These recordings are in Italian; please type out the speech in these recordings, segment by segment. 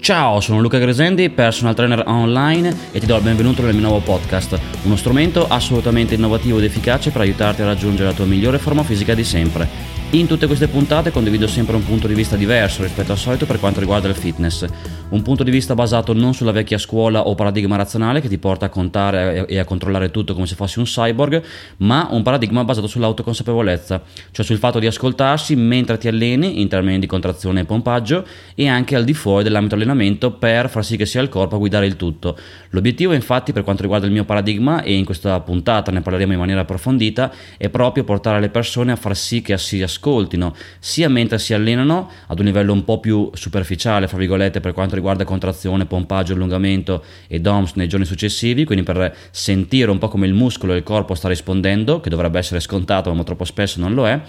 Ciao, sono Luca Gresendi, personal trainer online e ti do il benvenuto nel mio nuovo podcast, uno strumento assolutamente innovativo ed efficace per aiutarti a raggiungere la tua migliore forma fisica di sempre. In tutte queste puntate condivido sempre un punto di vista diverso rispetto al solito per quanto riguarda il fitness, un punto di vista basato non sulla vecchia scuola o paradigma razionale che ti porta a contare e a controllare tutto come se fossi un cyborg, ma un paradigma basato sull'autoconsapevolezza, cioè sul fatto di ascoltarsi mentre ti alleni in termini di contrazione e pompaggio e anche al di fuori dell'ambito allenamento per far sì che sia il corpo a guidare il tutto. L'obiettivo infatti per quanto riguarda il mio paradigma e in questa puntata ne parleremo in maniera approfondita è proprio portare le persone a far sì che si ascoltino ascoltino sia mentre si allenano ad un livello un po' più superficiale, fra virgolette, per quanto riguarda contrazione, pompaggio, allungamento e DOMS nei giorni successivi, quindi per sentire un po' come il muscolo e il corpo sta rispondendo, che dovrebbe essere scontato ma troppo spesso non lo è.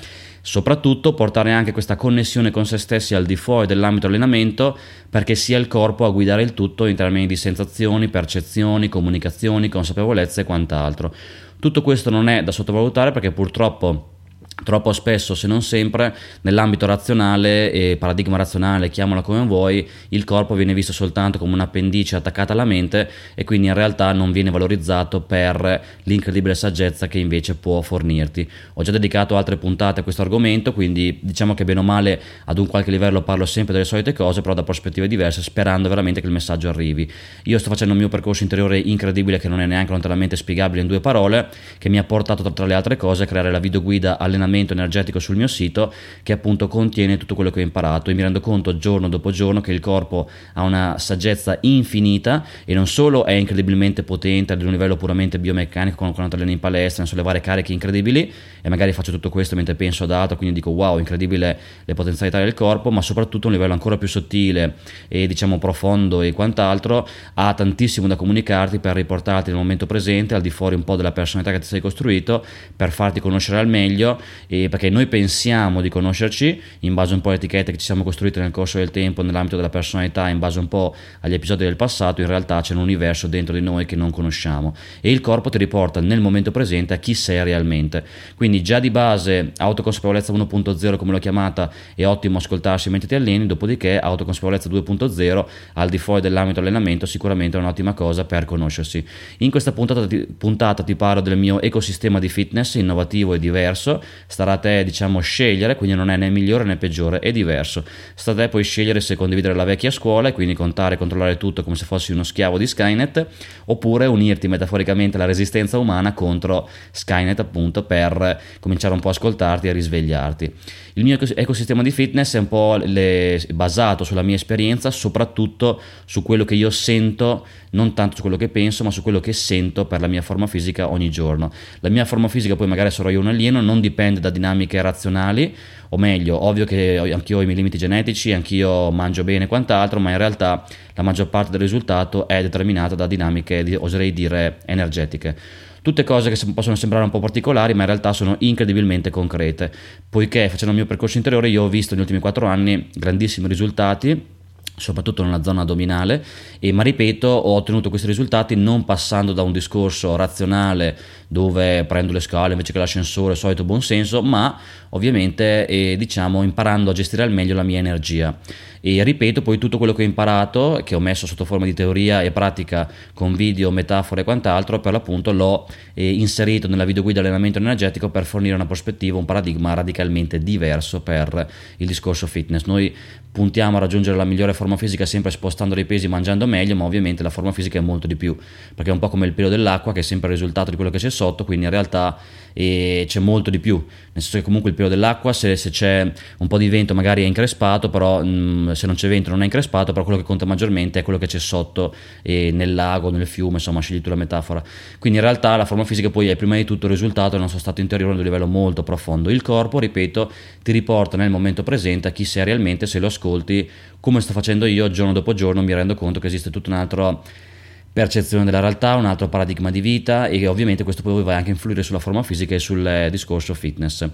Soprattutto portare anche questa connessione con se stessi al di fuori dell'ambito allenamento perché sia il corpo a guidare il tutto in termini di sensazioni, percezioni, comunicazioni, consapevolezza e quant'altro. Tutto questo non è da sottovalutare perché purtroppo Troppo spesso, se non sempre, nell'ambito razionale e paradigma razionale, chiamalo come vuoi, il corpo viene visto soltanto come un'appendice attaccata alla mente e quindi in realtà non viene valorizzato per l'incredibile saggezza che invece può fornirti. Ho già dedicato altre puntate a questo argomento, quindi diciamo che bene o male ad un qualche livello parlo sempre delle solite cose, però da prospettive diverse, sperando veramente che il messaggio arrivi. Io sto facendo un mio percorso interiore incredibile che non è neanche lontanamente spiegabile in due parole, che mi ha portato tra le altre cose a creare la videoguida allenamento allenamento energetico sul mio sito che appunto contiene tutto quello che ho imparato. E mi rendo conto giorno dopo giorno che il corpo ha una saggezza infinita e non solo è incredibilmente potente ad un livello puramente biomeccanico quando, quando alleno in palestra, sollevare cariche incredibili e magari faccio tutto questo mentre penso ad altro, quindi dico wow, incredibile le potenzialità del corpo, ma soprattutto a un livello ancora più sottile e diciamo profondo e quant'altro, ha tantissimo da comunicarti per riportarti nel momento presente, al di fuori un po' della personalità che ti sei costruito, per farti conoscere al meglio e perché noi pensiamo di conoscerci in base un po' alle etichette che ci siamo costruite nel corso del tempo, nell'ambito della personalità, in base un po' agli episodi del passato, in realtà c'è un universo dentro di noi che non conosciamo e il corpo ti riporta nel momento presente a chi sei realmente. Quindi già di base autoconsapevolezza 1.0 come l'ho chiamata è ottimo ascoltarsi mentre ti alleni, dopodiché autoconsapevolezza 2.0 al di fuori dell'ambito allenamento sicuramente è un'ottima cosa per conoscersi. In questa puntata ti, puntata ti parlo del mio ecosistema di fitness innovativo e diverso starà a te diciamo scegliere, quindi non è né migliore né peggiore, è diverso. Sta a te poi scegliere se condividere la vecchia scuola e quindi contare e controllare tutto come se fossi uno schiavo di Skynet, oppure unirti metaforicamente alla resistenza umana contro Skynet appunto per cominciare un po' a ascoltarti e risvegliarti. Il mio ecosistema di fitness è un po' le, basato sulla mia esperienza, soprattutto su quello che io sento, non tanto su quello che penso, ma su quello che sento per la mia forma fisica ogni giorno. La mia forma fisica, poi magari sarò io un alieno, non dipende da dinamiche razionali, o meglio, ovvio che anch'io ho i miei limiti genetici, anch'io mangio bene e quant'altro, ma in realtà la maggior parte del risultato è determinata da dinamiche, oserei dire, energetiche. Tutte cose che possono sembrare un po' particolari, ma in realtà sono incredibilmente concrete, poiché facendo il mio percorso interiore io ho visto negli ultimi quattro anni grandissimi risultati soprattutto nella zona addominale, e, ma ripeto, ho ottenuto questi risultati non passando da un discorso razionale dove prendo le scale invece che l'ascensore, solito buonsenso, ma ovviamente eh, diciamo imparando a gestire al meglio la mia energia. E ripeto poi tutto quello che ho imparato, che ho messo sotto forma di teoria e pratica con video, metafore e quant'altro, per l'appunto l'ho eh, inserito nella videoguida allenamento energetico per fornire una prospettiva, un paradigma radicalmente diverso per il discorso fitness. Noi puntiamo a raggiungere la migliore forma fisica sempre spostando dei pesi, mangiando meglio, ma ovviamente la forma fisica è molto di più, perché è un po' come il pelo dell'acqua che è sempre il risultato di quello che c'è sotto, quindi in realtà eh, c'è molto di più, nel senso che comunque il pelo dell'acqua se, se c'è un po' di vento magari è increspato, però mh, se non c'è vento non è increspato, però quello che conta maggiormente è quello che c'è sotto eh, nel lago, nel fiume, insomma scegli tu la metafora. Quindi in realtà la forma fisica poi è prima di tutto il risultato del nostro stato interiore ad un livello molto profondo. Il corpo, ripeto, ti riporta nel momento presente a chi sei realmente se lo ascolti come sto facendo io giorno dopo giorno mi rendo conto che esiste tutto un altro percezione della realtà, un altro paradigma di vita e ovviamente questo poi va anche a influire sulla forma fisica e sul eh, discorso fitness.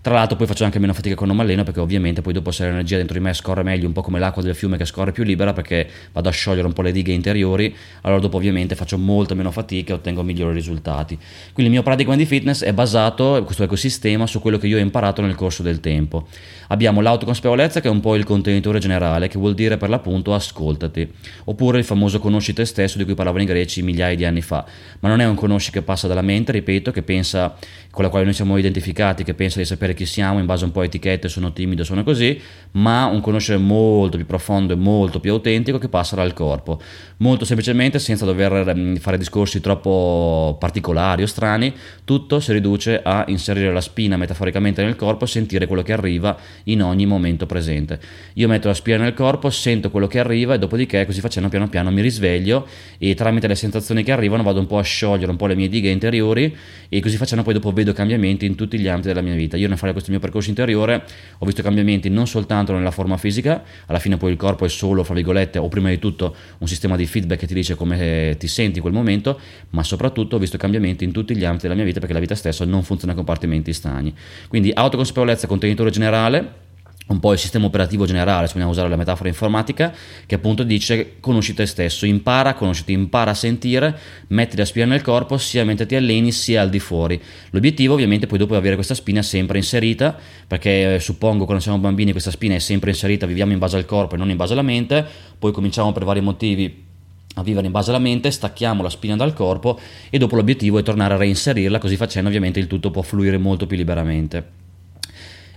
Tra l'altro poi faccio anche meno fatica quando mi alleno perché ovviamente poi dopo se l'energia dentro di me scorre meglio, un po' come l'acqua del fiume che scorre più libera perché vado a sciogliere un po' le dighe interiori, allora dopo ovviamente faccio molto meno fatica e ottengo migliori risultati. Quindi il mio paradigma di fitness è basato, questo ecosistema, su quello che io ho imparato nel corso del tempo. Abbiamo l'autoconsapevolezza che è un po' il contenitore generale, che vuol dire per l'appunto ascoltati, oppure il famoso conosci te stesso di cui parlavano i greci migliaia di anni fa, ma non è un conosci che passa dalla mente, ripeto, che pensa, con la quale noi siamo identificati, che pensa di sapere chi siamo in base a un po' a etichette, sono timido, sono così, ma un conoscere molto più profondo e molto più autentico che passa dal corpo. Molto semplicemente, senza dover mm, fare discorsi troppo particolari o strani, tutto si riduce a inserire la spina metaforicamente nel corpo e sentire quello che arriva in ogni momento presente. Io metto la spina nel corpo, sento quello che arriva e dopodiché così facendo piano piano mi risveglio e tramite le sensazioni che arrivano vado un po' a sciogliere un po' le mie dighe interiori e così facendo poi dopo vedo cambiamenti in tutti gli ambiti della mia vita. Io nel fare questo mio percorso interiore ho visto cambiamenti non soltanto nella forma fisica, alla fine poi il corpo è solo, fra virgolette, o prima di tutto un sistema di feedback che ti dice come ti senti in quel momento, ma soprattutto ho visto cambiamenti in tutti gli ambiti della mia vita perché la vita stessa non funziona a compartimenti stagni. Quindi autoconsapevolezza, contenitore generale, un po' il sistema operativo generale, se vogliamo usare la metafora informatica, che appunto dice conosci te stesso, impara, conosciti, impara a sentire, metti la spina nel corpo sia mentre ti alleni sia al di fuori. L'obiettivo ovviamente poi dopo è avere questa spina sempre inserita, perché eh, suppongo quando siamo bambini questa spina è sempre inserita, viviamo in base al corpo e non in base alla mente, poi cominciamo per vari motivi a vivere in base alla mente, stacchiamo la spina dal corpo e dopo l'obiettivo è tornare a reinserirla, così facendo ovviamente il tutto può fluire molto più liberamente.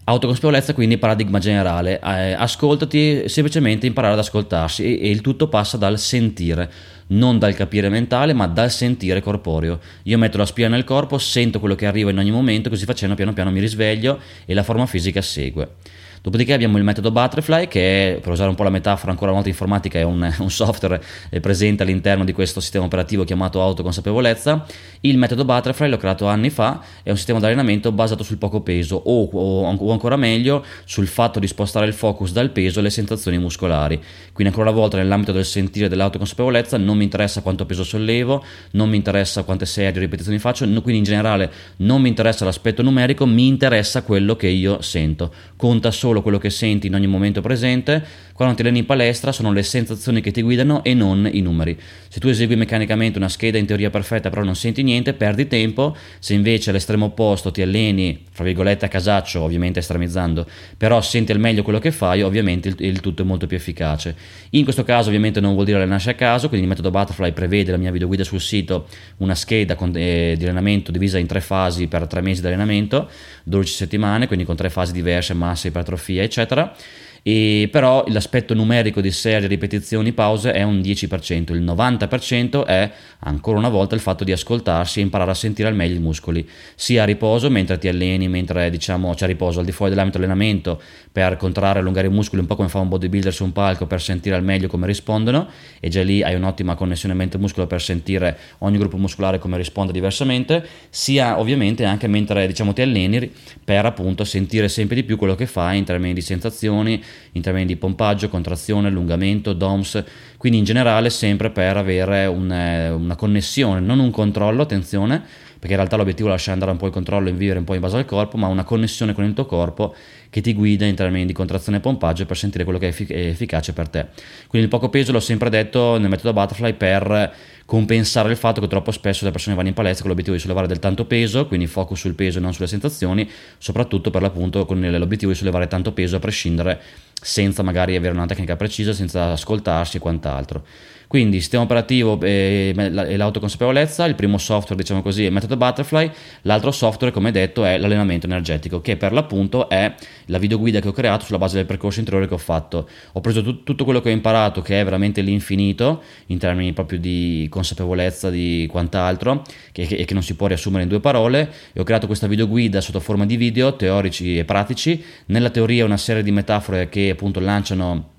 Autoconsapevolezza quindi paradigma generale, eh, ascoltati, semplicemente imparare ad ascoltarsi e, e, il tutto passa dal sentire, non dal capire mentale ma dal sentire corporeo. Io metto la spina nel corpo, sento quello che arriva in ogni momento, così facendo piano piano mi risveglio e la forma fisica segue. Dopodiché abbiamo il metodo Butterfly che, per usare un po' la metafora ancora una volta informatica, è un, un software presente all'interno di questo sistema operativo chiamato autoconsapevolezza. Il metodo Butterfly l'ho creato anni fa, è un sistema di allenamento basato sul poco peso o, o, o ancora meglio sul fatto di spostare il focus dal peso alle sensazioni muscolari. Quindi ancora una volta nell'ambito del sentire dell'autoconsapevolezza non mi interessa quanto peso sollevo, non mi interessa quante serie ripetizioni faccio, quindi in generale non mi interessa l'aspetto numerico, mi interessa quello che io sento. Conta solo solo quello che senti in ogni momento presente, quando ti alleni in palestra sono le sensazioni che ti guidano e non i numeri. Se tu esegui meccanicamente una scheda in teoria perfetta però non senti niente, perdi tempo, se invece all'estremo opposto ti alleni, fra virgolette a casaccio, ovviamente estremizzando, però senti al meglio quello che fai, ovviamente il, il tutto è molto più efficace. In questo caso ovviamente non vuol dire allenarsi a caso, quindi il metodo Butterfly prevede la mia videoguida sul sito, una scheda con, eh, di allenamento divisa in tre fasi per tre mesi di allenamento, 12 settimane, quindi con tre fasi diverse, massa, ipertrofia, ipertrofia, eccetera. E però l'aspetto numerico di serie, ripetizioni, pause è un 10%, il 90% è ancora una volta il fatto di ascoltarsi e imparare a sentire al meglio i muscoli, sia a riposo mentre ti alleni, mentre diciamo c'è riposo al di fuori dell'ambito allenamento per contrarre e allungare i muscoli, un po' come fa un bodybuilder su un palco per sentire al meglio come rispondono. E già lì hai un'ottima connessione mente-muscolo per sentire ogni gruppo muscolare come risponde diversamente, sia ovviamente anche mentre diciamo ti alleni per appunto sentire sempre di più quello che fai in termini di sensazioni, in di pompaggio, contrazione, allungamento, DOMS, quindi in generale sempre per avere un, eh, una connessione, non un controllo, attenzione, perché in realtà l'obiettivo è lasciare andare un po' il controllo e vivere un po' in base al corpo, ma una connessione con il tuo corpo che ti guida in termini di contrazione e pompaggio per sentire quello che è, è efficace per te. Quindi il poco peso l'ho sempre detto nel metodo Butterfly per compensare il fatto che troppo spesso le persone vanno in palestra con l'obiettivo di sollevare del tanto peso, quindi focus sul peso e non sulle sensazioni, soprattutto per l'appunto con l'obiettivo di sollevare tanto peso a prescindere senza magari avere una tecnica precisa, senza ascoltarsi e quant'altro. Quindi sistema operativo e, l'autoconsapevolezza, il primo software diciamo così è il metodo Butterfly, l'altro software come detto è l'allenamento energetico che per l'appunto è la videoguida che ho creato sulla base del percorso interiore che ho fatto. Ho preso tut- tutto quello che ho imparato che è veramente l'infinito in termini proprio di consapevolezza di quant'altro che, che, che non si può riassumere in due parole e ho creato questa videoguida sotto forma di video teorici e pratici. Nella teoria una serie di metafore che appunto lanciano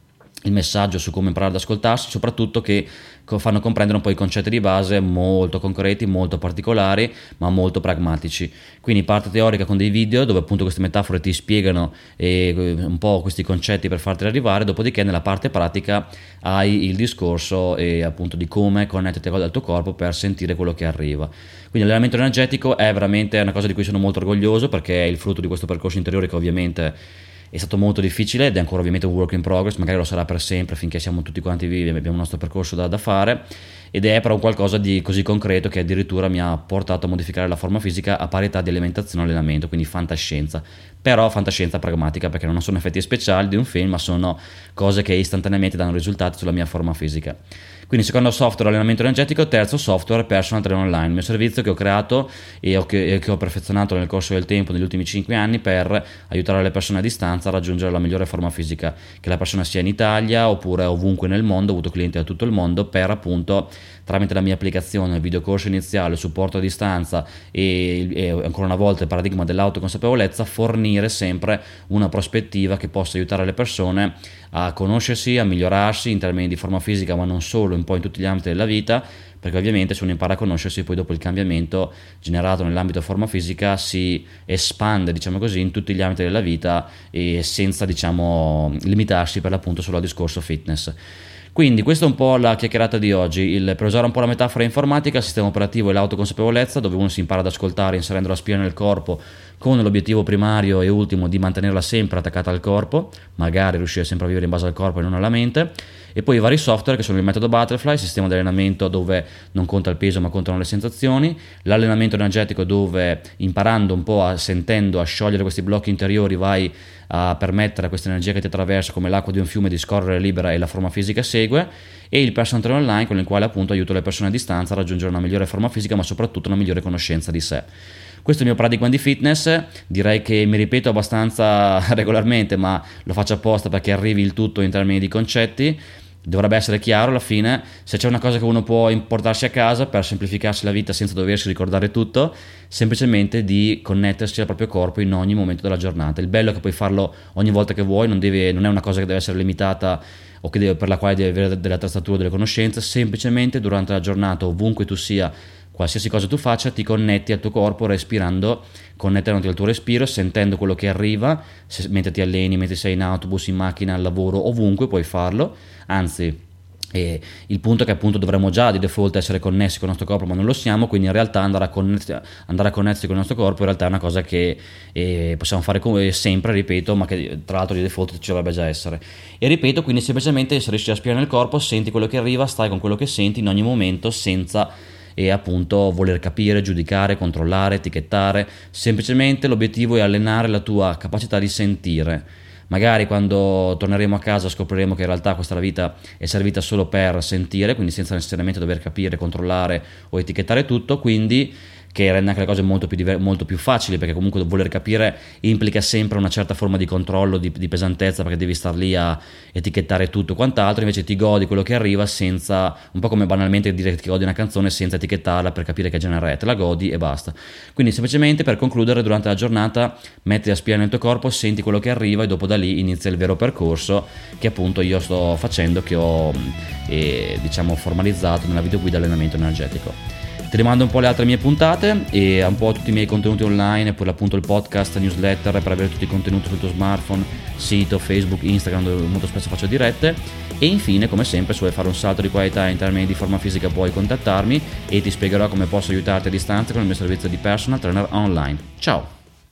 il messaggio su come imparare ad ascoltarsi, soprattutto che fanno comprendere un po' i concetti di base molto concreti, molto particolari, ma molto pragmatici. Quindi parte teorica con dei video dove appunto queste metafore ti spiegano eh, un po' questi concetti per farti arrivare, dopodiché nella parte pratica hai il discorso eh, appunto di come connetterti al tuo corpo per sentire quello che arriva. Quindi l'allenamento energetico è veramente una cosa di cui sono molto orgoglioso perché è il frutto di questo percorso interiore che ovviamente è stato molto difficile ed è ancora ovviamente un work in progress, magari lo sarà per sempre finché siamo tutti quanti vivi e abbiamo il nostro percorso da, da fare ed è però qualcosa di così concreto che addirittura mi ha portato a modificare la forma fisica a parità di alimentazione e allenamento, quindi fantascienza. Però fantascienza pragmatica perché non sono effetti speciali di un film, ma sono cose che istantaneamente danno risultati sulla mia forma fisica. Quindi secondo software allenamento energetico, terzo software personal trainer online, il mio servizio che ho creato e che, che ho perfezionato nel corso del tempo negli ultimi 5 anni per aiutare le persone a distanza a raggiungere la migliore forma fisica, che la persona sia in Italia oppure ovunque nel mondo, ho avuto clienti da tutto il mondo per appunto tramite la mia applicazione, il videocorso iniziale, il supporto a distanza e, e ancora una volta il paradigma dell'autoconsapevolezza, fornire sempre una prospettiva che possa aiutare le persone a conoscersi, a migliorarsi in termini di forma fisica, ma non solo, un po' in tutti gli ambiti della vita, perché ovviamente se uno impara a conoscersi, poi dopo il cambiamento generato nell'ambito forma fisica si espande, diciamo così, in tutti gli ambiti della vita e senza, diciamo, limitarsi per l'appunto solo al discorso fitness. Quindi questa è un po' la chiacchierata di oggi, il, per usare un po' la metafora informatica, il sistema operativo e l'autoconsapevolezza, dove uno si impara ad ascoltare inserendo la spina nel corpo con l'obiettivo primario e ultimo di mantenerla sempre attaccata al corpo, magari riuscire sempre a vivere in base al corpo e non alla mente e poi i vari software che sono il metodo Butterfly, il sistema di allenamento dove non conta il peso ma contano le sensazioni, l'allenamento energetico dove imparando un po' a, sentendo a sciogliere questi blocchi interiori vai a permettere a questa energia che ti attraversa come l'acqua di un fiume di scorrere libera e la forma fisica segue e il personal trainer online con il quale appunto aiuto le persone a distanza a raggiungere una migliore forma fisica ma soprattutto una migliore conoscenza di sé. Questo è il mio paradigma di fitness, direi che mi ripeto abbastanza regolarmente, ma lo faccio apposta perché arrivi il tutto in termini di concetti. Dovrebbe essere chiaro alla fine se c'è una cosa che uno può importarsi a casa per semplificarsi la vita senza doversi ricordare tutto semplicemente di connettersi al proprio corpo in ogni momento della giornata. Il bello è che puoi farlo ogni volta che vuoi non, deve, non è una cosa che deve essere limitata o deve, per la quale devi avere delle attrezzature o delle conoscenze. Semplicemente durante la giornata ovunque tu sia qualsiasi cosa tu faccia ti connetti al tuo corpo respirando, connettendoti al tuo respiro, sentendo quello che arriva, se, mentre ti alleni, mentre sei in autobus, in macchina, al lavoro, ovunque puoi farlo, anzi e il punto è che appunto dovremmo già di default essere connessi con il nostro corpo, ma non lo siamo, quindi in realtà andare a, connessi, andare a connettersi con il nostro corpo in realtà è una cosa che eh, possiamo fare come sempre, ripeto, ma che tra l'altro di default ci dovrebbe già essere. E ripeto, quindi semplicemente se riesci a spiare nel corpo, senti quello che arriva, stai con quello che senti in ogni momento senza e appunto voler capire, giudicare, controllare, etichettare, semplicemente l'obiettivo è allenare la tua capacità di sentire. Magari quando torneremo a casa scopriremo che in realtà questa vita è servita solo per sentire, quindi senza necessariamente dover capire, controllare o etichettare tutto, quindi che rende anche le cose molto più, diver- molto più facili perché comunque voler capire implica sempre una certa forma di controllo, di, di, pesantezza perché devi star lì a etichettare tutto quant'altro, invece ti godi quello che arriva senza, un po' come banalmente dire che godi una canzone senza etichettarla per capire che genere è, te la godi e basta. Quindi semplicemente per concludere durante la giornata metti la spia nel tuo corpo, senti quello che arriva e dopo da lì inizia il vero percorso che appunto io sto facendo, che ho eh, diciamo formalizzato nella video guida allenamento energetico. Ti rimando un po' le altre mie puntate e un po' tutti i miei contenuti online e poi appunto il podcast, newsletter per avere tutti i contenuti sul tuo smartphone, sito, Facebook, Instagram dove molto spesso faccio dirette e infine come sempre se vuoi fare un salto di qualità in termini di forma fisica puoi contattarmi e ti spiegherò come posso aiutarti a distanza con il mio servizio di personal trainer online. Ciao!